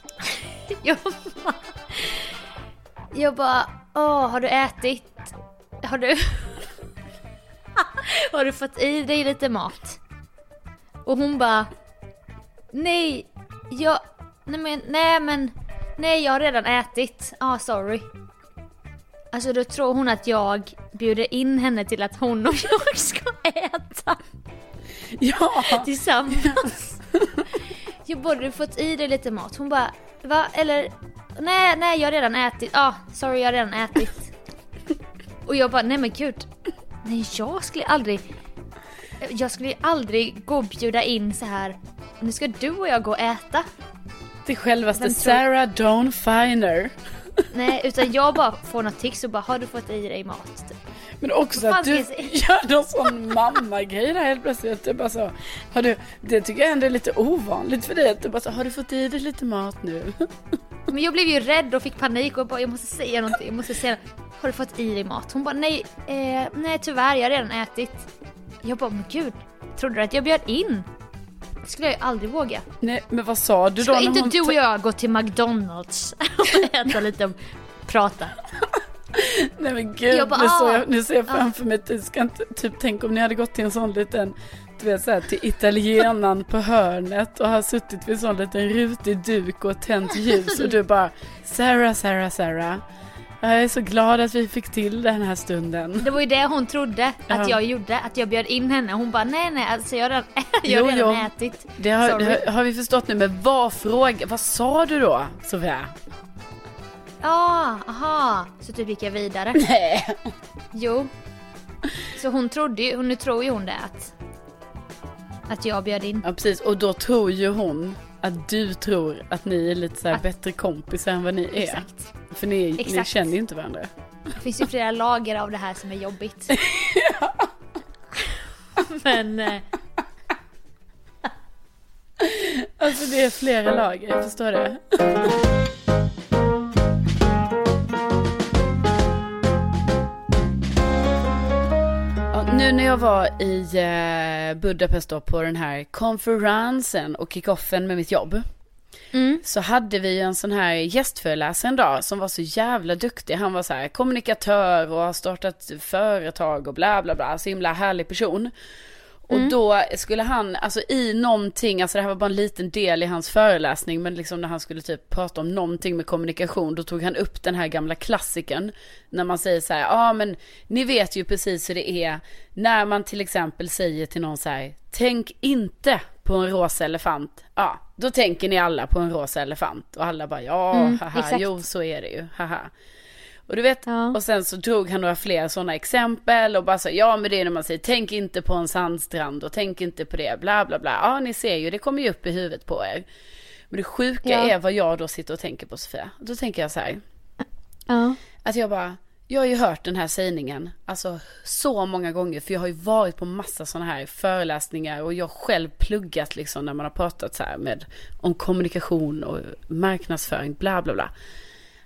jag bara, jag bara åh har du ätit? Har du Har du fått i dig lite mat? Och hon bara Nej, jag, nej men, nej men, nej jag har redan ätit. Ja, ah, sorry. Alltså då tror hon att jag bjuder in henne till att hon och jag ska äta Ja. tillsammans. Jag bara, du fått i dig lite mat? Hon bara, va? Eller, nej, nej jag har redan ätit. Ja, ah, sorry jag har redan ätit. Och jag bara, nej men gud. Nej jag skulle aldrig, jag skulle aldrig gå och bjuda in så här. Nu ska du och jag gå och äta. Det självaste tror- Sarah Dawn Finer. Nej, utan jag bara får något tics och bara, har du fått i dig mat? Typ. Men också att du gör någon sån mamma-grej där helt plötsligt. Du bara så, har du, det tycker jag ändå är lite ovanligt för dig. Att du bara så, har du fått i dig lite mat nu? Men jag blev ju rädd och fick panik och bara, jag måste säga någonting, jag måste säga Har du fått i dig mat? Hon bara, nej, eh, nej tyvärr, jag har redan ätit. Jag bara, men gud, trodde du att jag bjöd in? Det skulle jag ju aldrig våga. Nej, men vad sa du då? Ska inte hon du och jag gå till McDonalds och äta lite och prata? Nej men gud, bara, nu, ser ah, jag, nu ser jag framför mig, du ska inte, typ tänk om ni hade gått till en sån liten, du vet såhär till italienan på hörnet och har suttit vid en sån liten rutig duk och tänt ljus och du bara Sarah, Sarah, Sarah. Jag är så glad att vi fick till den här stunden. Det var ju det hon trodde att Ja. jag gjorde, att jag bjöd in henne. Hon bara, nej nej, alltså jag har redan, jag Jo, har redan jo. ätit. Det har, det har vi förstått nu, men vad fråga, vad sa du då Sofia? Ja, aha. Så typ gick jag vidare. Nej. Jo. Så hon trodde ju, nu tror ju hon det att, att jag bjöd in. Ja precis, och då tror ju hon att du tror att ni är lite så här Att- bättre kompisar än vad ni är. Exakt. För ni, ni Exakt. känner ju inte varandra. Det finns ju flera lager av det här som är jobbigt. Men eh, Alltså det är flera lager, jag förstår det. Nu när jag var i eh, Budapest då på den här konferensen och kickoffen med mitt jobb. Mm. Så hade vi en sån här gästföreläsare en dag som var så jävla duktig. Han var så här kommunikatör och har startat företag och bla bla bla. Så himla härlig person. Och då skulle han, alltså i någonting, alltså det här var bara en liten del i hans föreläsning, men liksom när han skulle typ prata om någonting med kommunikation, då tog han upp den här gamla klassikern. När man säger så här, ja ah, men ni vet ju precis hur det är när man till exempel säger till någon så här, tänk inte på en rosa elefant. Ja, då tänker ni alla på en rosa elefant. Och alla bara, ja, Mm, haha, exakt. jo så är det ju, haha. Och du vet, Ja. och sen så drog han några fler sådana exempel och bara så, ja men det är när man säger tänk inte på en sandstrand och tänk inte på det, bla bla bla. Ja ni ser ju, det kommer ju upp i huvudet på er. Men det sjuka Ja. är vad jag då sitter och tänker på Sofia. Då tänker jag så här, Ja. att jag bara, jag har ju hört den här sägningen, alltså så många gånger, för jag har ju varit på massa sådana här föreläsningar och jag själv pluggat liksom när man har pratat så här med, om kommunikation och marknadsföring, bla bla bla.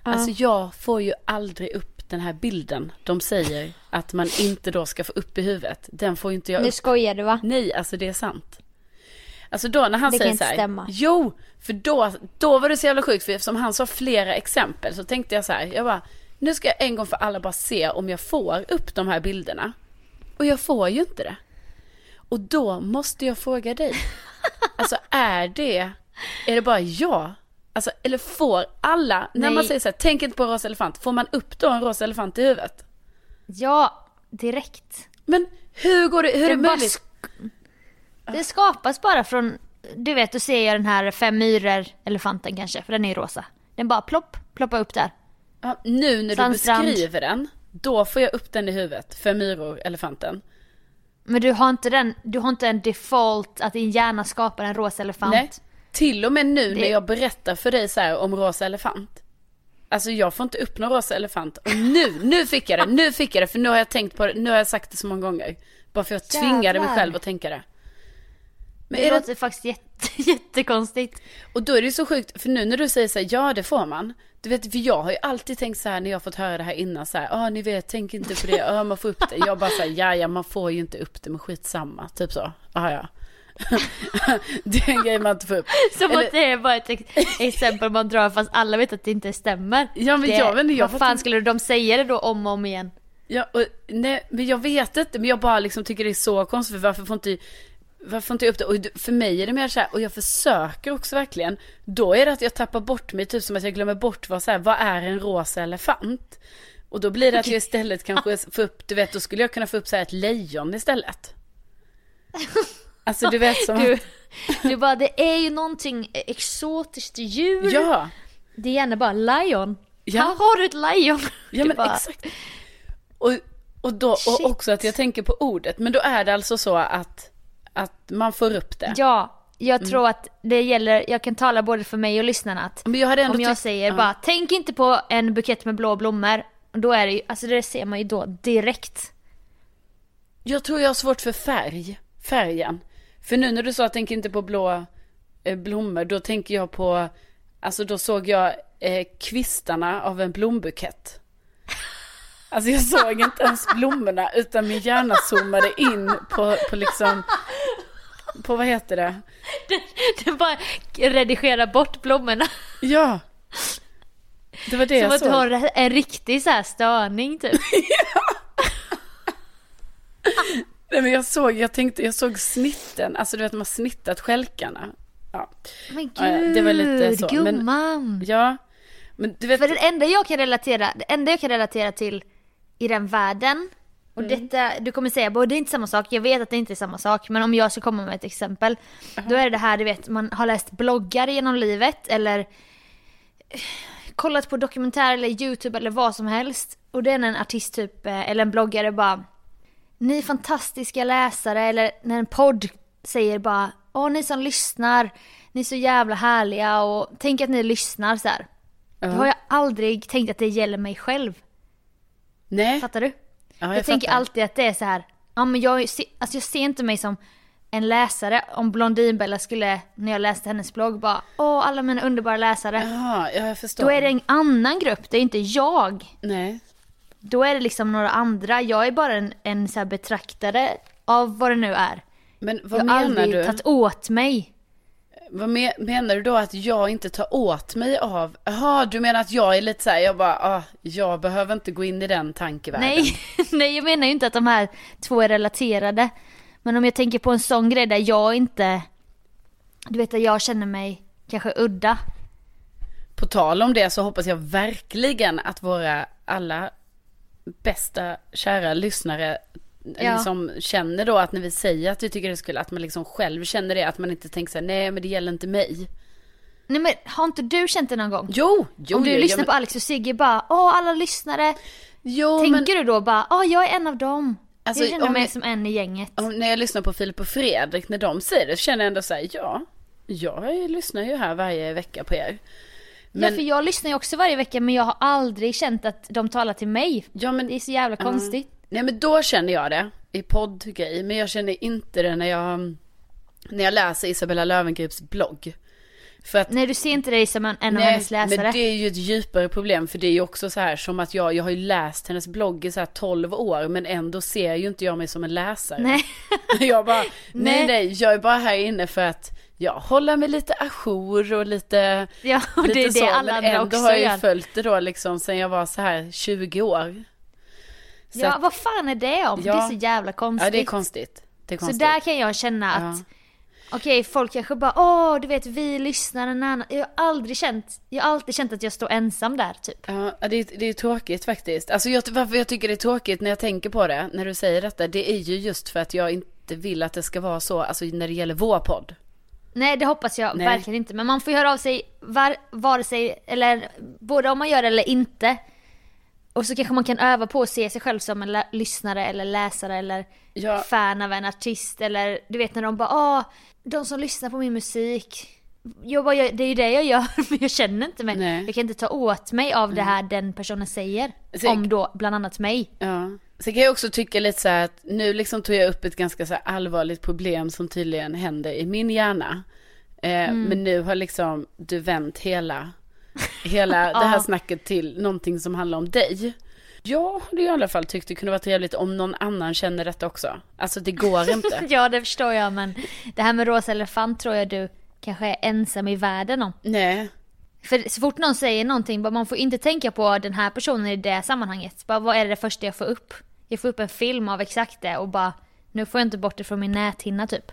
Alltså jag får ju aldrig upp den här bilden de säger att man inte då ska få upp i huvudet. Den får ju inte jag Nu upp. skojar du va? Nej, alltså det är sant. Alltså då när han Det kan säger inte så här. stämma. Jo, för då, då var det så jävla sjukt. För eftersom han sa flera exempel så tänkte jag så här. Jag bara, nu ska jag en gång för alla bara se om jag får upp de här bilderna. Och jag får ju inte det. Och då måste jag fråga dig. Alltså är det, är det bara jag? Alltså, eller får alla, när man Nej. säger så här, tänk inte på en rosa elefant, får man upp då en rosa elefant i huvudet? Ja, direkt. Men hur går det, hur är det Det bara möjligt? Det skapas bara från, du vet, då ser jag den här fem myror elefanten kanske, för den är ju rosa. Den bara plopp, ploppa upp där. Ja, nu när du Sandstrand. beskriver den, då får jag upp den i huvudet för myror, elefanten. Men du har inte den, du har inte en default att din hjärna skapar en rosa elefant. Nej, till och med nu när Det- jag berättar för dig så om rosa elefant. Alltså jag får inte upp någon rosa elefant. Och nu, nu fick jag det, nu fick jag det, för nu har jag tänkt på det, nu har jag sagt det så många gånger. Bara för jag tvingade mig själv att tänka det. Men Det är det, låter faktiskt jätte, jättekonstigt. och då är det ju så sjukt, för nu när du säger så här, ja det får man. Du vet, för jag har ju alltid tänkt så här när jag fått höra det här innan så här, ja ni vet, tänk inte på det, ja man får upp det. Jag bara så här, ja ja man får ju inte upp det, men skitsamma, typ så. Ja ja. Det är en grej man inte får upp. Som Eller- att det är bara ett ex- exempel man drar fast alla vet att det inte stämmer. Ja, men det, jag vet inte, jag vad fan inte. skulle de säga det då om och om igen? Ja, och, nej, men jag vet inte, men jag bara liksom tycker det är så konstigt, för varför får inte, varför inte jag upp det? Och för mig är det mer så här, och jag försöker också verkligen, då är det att jag tappar bort mig, typ som att jag glömmer bort vad, så här, vad är en rosa elefant? Och då blir det att jag istället kanske får upp, du vet, då skulle jag kunna få upp så här ett lejon istället. Alltså du vet som Du, att, du bara, det är ju någonting exotiskt djur. ja, Det är gärna bara lion. Ja. Här har du ett lejon. ja Du men bara, exakt. Och, och då, och också att jag tänker på ordet, men då är det alltså så att, att man får upp det. Ja, jag Mm. tror att det gäller, jag kan tala både för mig och lyssnarna att Men jag om jag säger ja. bara tänk inte på en bukett med blå blommor. Då är det ju, alltså det ser man ju då direkt. Jag tror jag har svårt för färg, färgen. För nu när du sa att tänk inte på blå eh, blommor, då tänker jag på, alltså då såg jag eh, kvistarna av en blombukett. Alltså jag såg inte ens blommorna utan min hjärna zoomade in på, på liksom, på vad heter det? Du bara redigera bort blommorna. Ja. Det var det Som jag att du såg. har en riktig så här störning typ. Nej men jag såg, jag tänkte, jag såg snitten, alltså du vet man har snittat stjälkarna. Ja, Men Ja, ja, gud, det var lite så, men- gumman. ja. Men du vet, För det enda jag kan relatera, det enda jag kan relatera till i den världen, och Mm. detta, du kommer säga både det är inte samma sak, jag vet att det inte är samma sak, men om jag ska komma med ett exempel, då är det det här du vet, man har läst bloggar genom livet eller eh, kollat på dokumentär eller YouTube eller vad som helst, och det är när en artist typ, eh, eller en bloggare bara ni fantastiska läsare eller när en podd säger bara Åh ni som lyssnar, ni är så jävla härliga och tänk att ni lyssnar så här. Då har jag aldrig tänkt att det gäller mig själv. nej. Fattar du? Ja, jag jag tänker alltid att det är så här. Ja men jag, alltså jag ser inte mig som en läsare. Om Blondinbella skulle, när jag läste hennes blogg, bara Åh alla mina underbara läsare. Ja jag förstår. Då är det en annan grupp, det är inte jag. Nej. Då är det liksom några andra. Jag är bara en, en så betraktare av vad det nu är. Men vad jag har menar aldrig du? tagit åt mig. Vad me- menar du då att jag inte tar åt mig av? Jaha, du menar att jag är lite så här, jag bara, ah, jag behöver inte gå in i den tankevärlden. Nej, nej, jag menar ju inte att de här två är relaterade. Men om jag tänker på en sån grej där jag inte, du vet att jag känner mig kanske udda. På tal om det så hoppas jag verkligen att våra alla bästa kära lyssnare Ja. liksom känner då att när vi säger att vi tycker det skulle, att man liksom själv känner det, att man inte tänker så här, nej men det gäller inte mig. Nej men har inte du känt det någon gång? Jo, jo, om du jo, lyssnar ja, på Alex och Sigge bara, åh alla lyssnare. Jo, Tänker men du då bara, åh jag är en av dem. Alltså, jag känner mig jag- som en i gänget. om, när jag lyssnar på Filip och Fredrik, när de säger det, så känner jag ändå så här, ja, jag lyssnar ju här varje vecka på er. Men, Ja för jag lyssnar ju också varje vecka men jag har aldrig känt att de talar till mig. ja, men Det är så jävla konstigt. Nej men då känner jag det i poddgrej. Men jag känner inte det när jag, när jag läser Isabella Lövengrips blogg. För att, Nej du ser inte dig som en, en av nej, hennes läsare. men det är ju ett djupare problem. För det är ju också så här som att jag, jag har ju läst hennes blogg i så här 12 år. Men ändå ser ju inte jag mig som en läsare. Nej. Jag bara, nej Nej. nej, jag är bara här inne för att jag håller mig lite ajour och lite, Ja och det är lite det så. alla men ändå har jag ju gör. följt det då liksom sen jag var så här 20 år. Så Ja att- vad fan är det om? Ja. Det är så jävla konstigt. ja det är konstigt. Det är Så konstigt. där kan jag känna att Ja. Okej, folk kanske bara åh, du vet vi lyssnar en annan. Jag har aldrig känt, jag har alltid känt att jag står ensam där typ. Ja, det är, det är tråkigt faktiskt. Alltså jag, varför jag tycker det är tråkigt när jag tänker på det, när du säger detta, det är ju just för att jag inte vill att det ska vara så, alltså när det gäller vår podd. Nej det hoppas jag Nej. verkligen inte. Men man får höra av sig var, vare sig, eller både om man gör det eller inte. Och så kanske man kan öva på att se sig själv som en lyssnare eller läsare eller Ja. fan av en artist eller du vet när de bara åh, de som lyssnar på min musik. Jag bara, jag- det är ju det jag gör men jag känner inte mig. Nej. Jag kan inte ta åt mig av det här den personen säger. Så- Om då bland annat mig. Ja. Sen kan jag också tycka lite så här att nu liksom tog jag upp ett ganska så allvarligt problem som tydligen händer i min hjärna. Eh, Men nu har liksom du vänt hela, hela det här snacket till någonting som handlar om dig. Jag hade i alla fall tyckt det kunde vara trevligt om någon annan känner detta också. Alltså det går inte. Ja det förstår jag men det här med rosa elefant tror jag du kanske är ensam i världen om. Nej. För så fort någon säger någonting, bara man får inte tänka på den här personen i det sammanhanget. Bara vad är det första jag får upp? Jag får upp en film av exakt det och bara nu får jag inte bort det från min näthinna typ.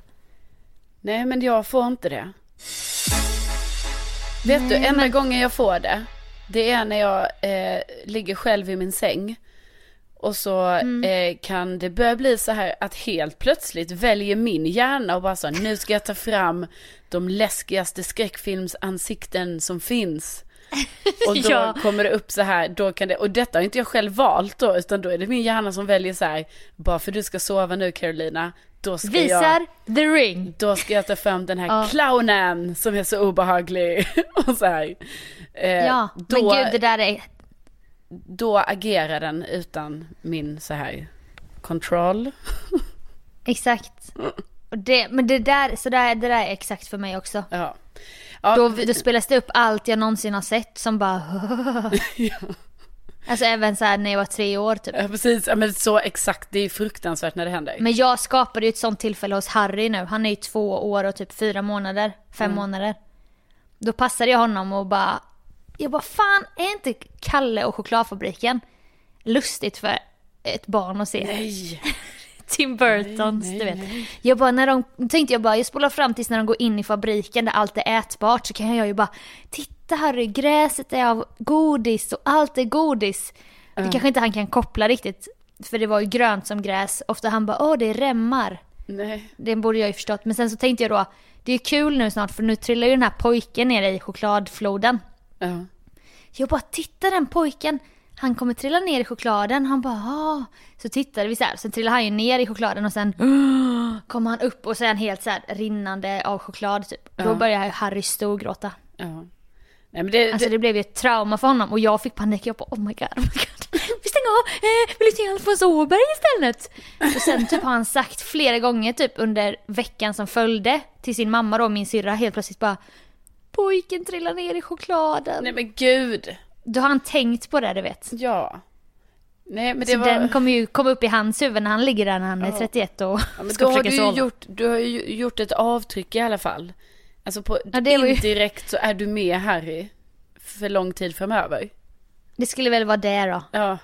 Nej, men jag får inte det. Vet du, enda men- gången jag får det, det är när jag eh, ligger själv i min säng. Och så Mm. eh, kan det börja bli så här att helt plötsligt väljer min hjärna och bara så nu ska jag ta fram de läskigaste skräckfilmsansikten som finns. Och då Ja. kommer det upp så här, då kan det, och detta har inte jag själv valt då, utan då är det min hjärna som väljer så här, bara för du ska sova nu Carolina, då ska jag... Visar the ring. Då ska jag ta fram den här Ja. clownen som är så obehaglig. och så här. Eh, Ja, då, men gud det där är... då agerar den utan min så här kontroll. Exakt. Och det, men det där, så där, det där är exakt för mig också. Ja. Ja Då, då spelas det upp allt jag någonsin har sett som bara... Alltså även så när jag var tre år typ. ja, precis, ja, men så exakt, det är fruktansvärt när det händer. Men jag skapade ju ett sånt tillfälle hos Harry nu. Han är ju två år och typ fyra månader, fem Mm. månader. Då passade jag honom och bara, jag bara fan är inte Kalle och chokladfabriken lustigt för ett barn att se? Nej. Tim Burtons, nej, du vet. nej. Jag bara, när de, tänkte jag bara, jag spolar fram tills när de går in i fabriken där allt är ätbart så kan jag ju bara, titta Harry, gräset är av godis och allt är godis. Det kanske inte han kan koppla riktigt, för det var ju grönt som gräs. Ofta han bara, åh det är remmar. Nej. Det borde jag ju förstått. Men sen så tänkte jag då, det är kul nu snart för nu trillar ju den här pojken ner i chokladfloden. Ja. Jag bara, titta den pojken. Han kommer trilla ner i chokladen. Han bara, ah. Så tittade vi så här. Sen trillade han ju ner i chokladen och sen kommer han upp och han helt så här rinnande av choklad typ. Då Ja. började Harry storgråta. ja. Nej men det, Alltså det, det blev ju ett trauma för honom och jag fick panik. Jag bara, oh my god, oh my god. Vi stänger av, eh, vill du se Alfons Åberg istället? Och sen typ har han sagt flera gånger typ under veckan som följde till sin mamma då, min syrra, helt plötsligt bara Pojken trillar ner i chokladen. nej men gud. Då har han tänkt på det, du vet. Ja. Nej men det Så var... den kommer ju komma upp i hans huvud när han ligger där när han är Ja. 31 och Ja, ska då har försöka du ju sova. gjort, du har ju gjort ett avtryck i alla fall. Alltså på Ja, ju- indirekt så är du med Harry för lång tid framöver. Det skulle väl vara det då. Ja,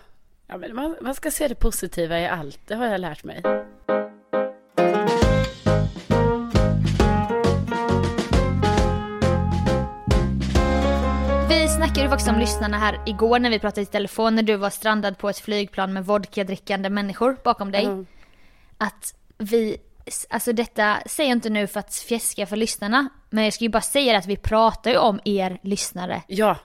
ja men man, man ska se det positiva i allt, det har jag lärt mig. Snackade ju faktiskt om lyssnarna här igår när vi pratade i telefon när du var strandad på ett flygplan med vodka-drickande människor bakom dig. Mm. Att vi, alltså detta säger jag inte nu för att fjäska för lyssnarna. Men jag ska ju bara säga att vi pratar ju om er lyssnare. Ja,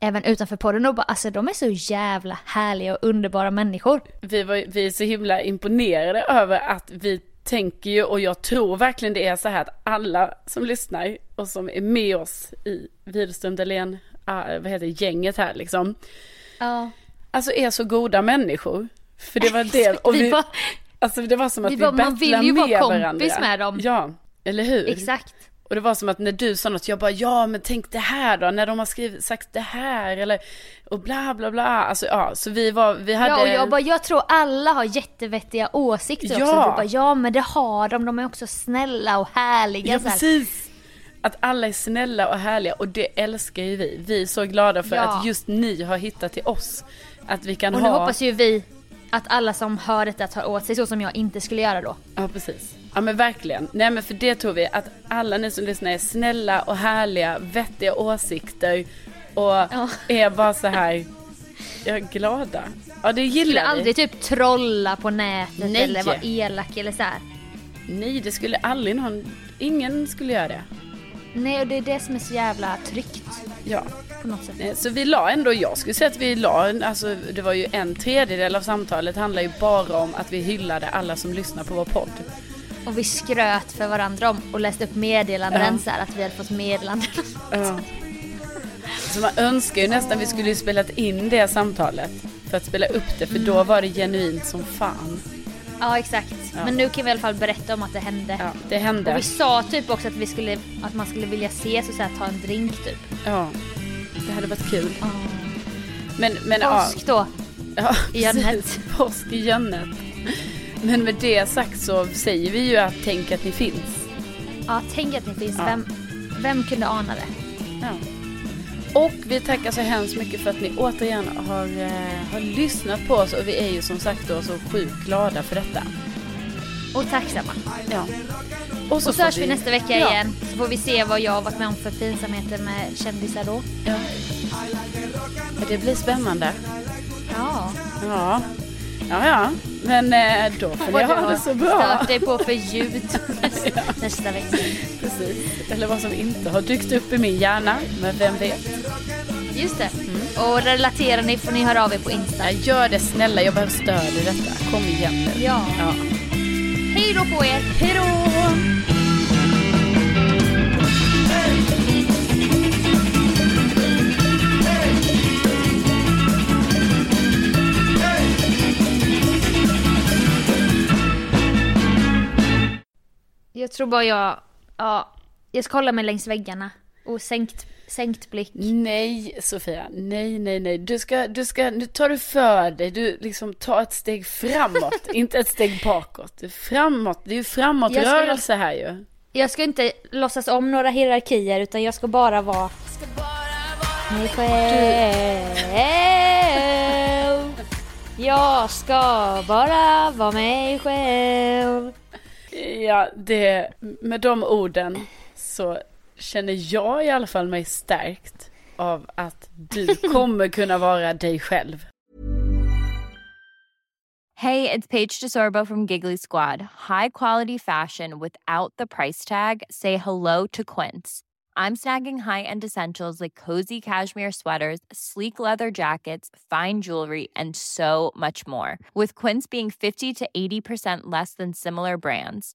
Även utanför podden och bara, alltså de är så jävla härliga och underbara människor. vi, var, vi är så himla imponerade över att vi tänker ju och jag tror verkligen det är så här att alla som lyssnar och som är med oss i Widerström Dahlén, ah, vad heter det, gänget här liksom. Ja. Alltså är så goda människor. För det var det. Och vi alltså det var som att vi vi, bara, man battlar vill ju vara med kompis varandra. med dem. Ja, eller hur? exakt. Och det var som att när du sa något, jag bara ja men tänk det här då, när de har skrivit, sagt det här eller och bla bla bla. Alltså ja, så vi var, vi hade. Ja och jag bara, jag tror alla har jättevettiga åsikter också. Ja. Du bara, ja men det har de, de är också snälla och härliga. Ja precis. Att alla är snälla och härliga och det älskar ju vi. Vi är så glada för Ja. att just ni har hittat till oss. Att vi kan Och nu ha. hoppas ju vi att alla som hör detta tar åt sig så som jag inte skulle göra då. Ja precis. Ja men verkligen. Nej men för det tror vi att alla ni som lyssnar är snälla och härliga, vettiga åsikter och Ja. är bara så här ja, glada. Ja det Skulle gillar vi. aldrig typ trolla på nätet Nej. eller vara elak eller så här. Nej det skulle aldrig någon, ingen skulle göra det. Nej och det är det som är så jävla tryggt Ja. på något sätt. Eh, Så vi la ändå, jag skulle säga att vi la, alltså det var ju en tredjedel av samtalet handlar ju bara om att vi hyllade alla som lyssnar på vår podd. Och vi skröt för varandra om och läste upp meddelanden Ja. så här att vi hade fått meddelanden. Ja. Så man önskar ju nästan vi skulle ju spelat in det samtalet för att spela upp det för då var det genuint som fan. ja exakt. Ja. Men nu kan vi i alla fall berätta om att det hände. Ja, det hände. Och vi sa typ också att vi skulle, att man skulle vilja ses och så här, ta en drink typ. Ja, det hade varit kul. Men, men Påsk då. ja, i Jönnet. Påsk i Jönnet. Men med det sagt så säger vi ju att tänk att ni finns. Ja, tänk att ni finns. Ja. Vem, vem kunde ana det? Ja. Och vi tackar så hemskt mycket för att ni återigen har, eh, har lyssnat på oss och vi är ju som sagt då så sjukt glada för detta. Och tacksamma. Ja. Och så får hörs vi nästa vecka ja. igen. Så får vi se vad jag har varit med om för pinsamheter med kändisar då. Ja. Ja, Det blir spännande. Ja. Ja, ja, ja. men eh, då får ni Vad du ha det så bra. stört dig på för ljud nästa vecka. Precis. Eller vad som inte har dykt upp i min hjärna, men vem vet. Just det. Och relaterar ni får ni höra av er på Insta. Ja, gör det snälla, jag behöver stöd i detta. Kom igen nu. Ja. ja. Hej då på er! Hej då! Jag tror bara jag, ja, jag ska hålla mig längs väggarna. Och sänkt, blick. Nej, Sofia. Nej, nej, nej. Du ska, du ska, nu tar du för dig. Du liksom tar ett steg framåt, inte ett steg bakåt. Det är framåt. Det är ju framåtrörelse här ju. Jag ska inte låtsas om några hierarkier utan jag ska bara vara mig själv. Jag ska bara vara mig själv. Ja, det, med de orden så känner jag i alla fall mig stärkt av att du kommer kunna vara dig själv. Hey, it's Paige DeSorbo from Giggly Squad. High quality fashion without the price tag. Say hello to Quince. I'm snagging high-end essentials like cozy cashmere sweaters, sleek leather jackets, fine jewelry, and so much more. With Quince being 50 to 80% less than similar brands.